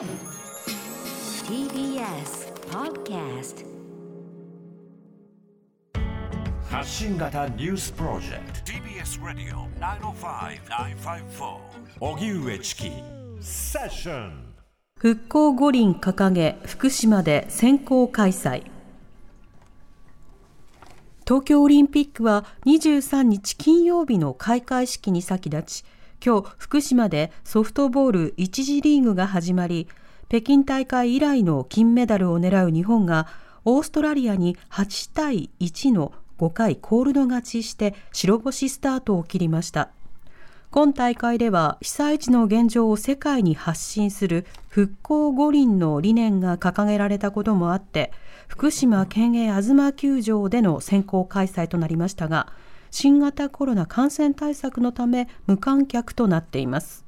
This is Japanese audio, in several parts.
TBS Podcast 発信型ニュースプロジェクト。TBS ラディオ905-954おぎゅうえちきセッション復興五輪掲げ福島で先行開催。東京オリンピックは23日金曜日の開会式に先立ち今日福島でソフトボール1次リーグが始まり北京大会以来の金メダルを狙う日本がオーストラリアに8対1の5回コールド勝ちして白星スタートを切りました。今大会では被災地の現状を世界に発信する復興五輪の理念が掲げられたこともあって福島県営東球場での先行開催となりましたが新型コロナ感染対策のため無観客となっています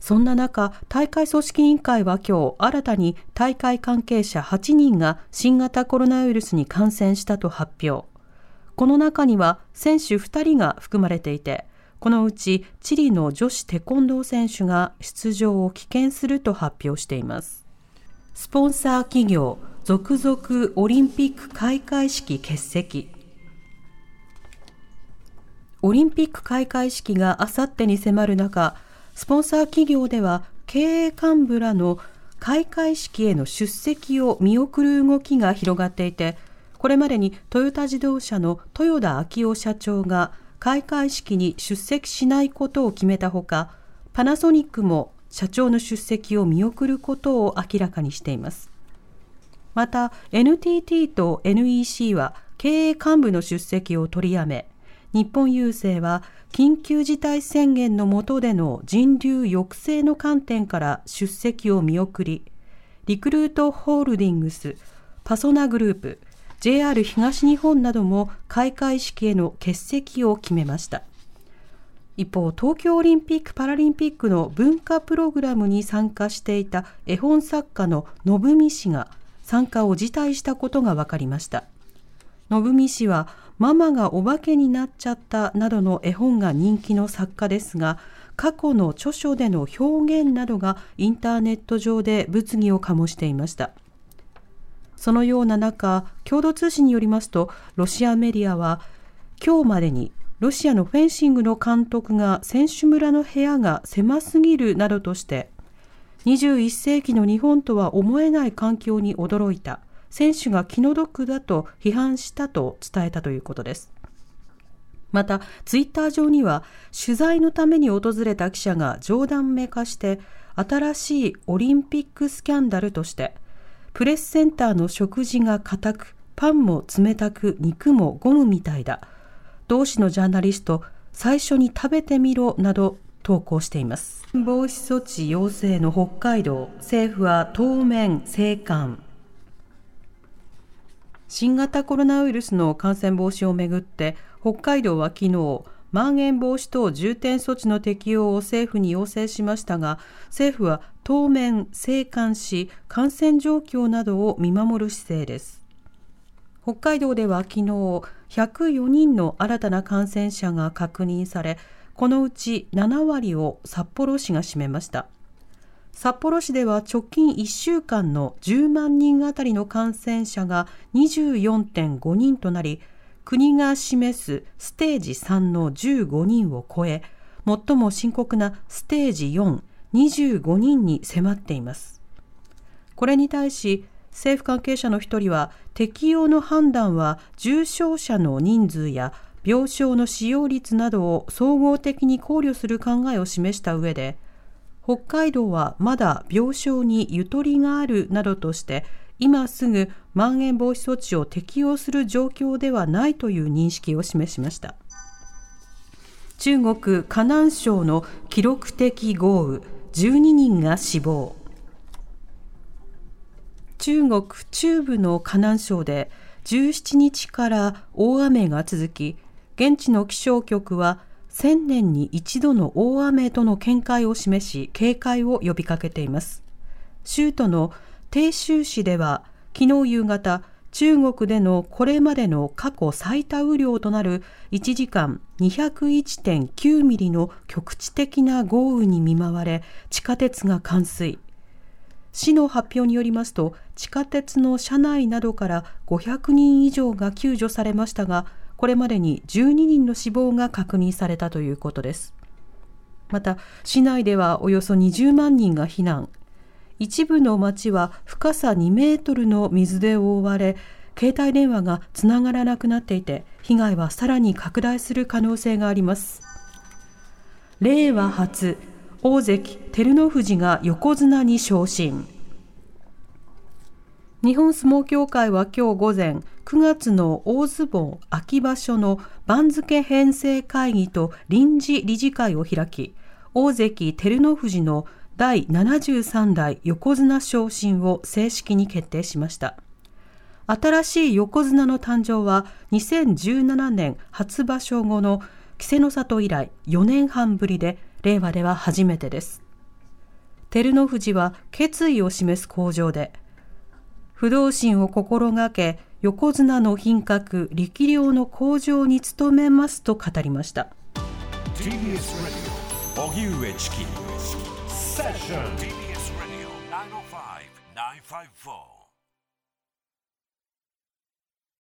そんな中、大会組織委員会は今日新たに大会関係者8人が新型コロナウイルスに感染したと発表。この中には選手2人が含まれていて、このうちチリの女子テコンドー選手が出場を棄権すると発表しています。スポンサー企業、続々オリンピック開会式欠席。オリンピック開会式があさってに迫る中、スポンサー企業では経営幹部らの開会式への出席を見送る動きが広がっていて、これまでにトヨタ自動車の豊田昭夫社長が開会式に出席しないことを決めたほか、パナソニックも社長の出席を見送ることを明らかにしています。また、NTT と NEC は経営幹部の出席を取りやめ、日本郵政は緊急事態宣言の下での人流抑制の観点から出席を見送り、リクルートホールディングス、パソナグループ、JR 東日本なども開会式への欠席を決めました。一方、東京オリンピック・パラリンピックの文化プログラムに参加していた絵本作家の信美氏が参加を辞退したことが分かりました。信美氏はママがお化けになっちゃったなどの絵本が人気の作家ですが、過去の著書での表現などがインターネット上で物議を醸していました。そのような中、共同通信によりますと、ロシアメディアは、今日までにロシアのフェンシングの監督が選手村の部屋が狭すぎるなどとして、21世紀の日本とは思えない環境に驚いた。選手が気の毒だと批判したと伝えたということです。また、ツイッター上には、取材のために訪れた記者が冗談めかして、新しいオリンピックスキャンダルとして、プレスセンターの食事が硬く、パンも冷たく、肉もゴムみたいだ。同志のジャーナリスト、最初に食べてみろなど投稿しています。防止措置要請の北海道、政府は当面静観。新型コロナウイルスの感染防止をめぐって北海道は昨日まん延防止等重点措置の適用を政府に要請しましたが政府は当面静観し感染状況などを見守る姿勢です。北海道では昨日104人の新たな感染者が確認されこのうち7割を札幌市が占めました。札幌市では直近1週間の10万人あたりの感染者が24.5人となり、国が示すステージ3の15人を超え、最も深刻なステージ4、25人に迫っています。これに対し、政府関係者の一人は、適用の判断は重症者の人数や病床の使用率などを総合的に考慮する考えを示した上で、北海道はまだ病床にゆとりがあるなどとして今すぐまん延防止措置を適用する状況ではないという認識を示しました。中国河南省の記録的豪雨12人が死亡。中国中部の河南省で17日から大雨が続き現地の気象局は1000年に一度の大雨との見解を示し、警戒を呼びかけています。州都の鄭州市では、昨日夕方、中国でのこれまでの過去最多雨量となる1時間201.9ミリの局地的な豪雨に見舞われ、地下鉄が冠水。市の発表によりますと地下鉄の車内などから500人以上が救助されましたがこれまでに12人の死亡が確認されたということです。また市内ではおよそ20万人が避難。一部の町は深さ2メートルの水で覆われ携帯電話がつながらなくなっていて被害はさらに拡大する可能性があります。令和初。大関照ノ富士が横綱に昇進。日本相撲協会は今日午前9月の大相撲秋場所の番付編成会議と臨時理事会を開き大関照ノ富士の第73代横綱昇進を正式に決定しました。新しい横綱の誕生は2017年初場所後の稀勢の里以来4年半ぶりで令和では初めてです。照ノ富士は決意を示す向上で不動心を心がけ横綱の品格力量の向上に努めますと語りました。TBS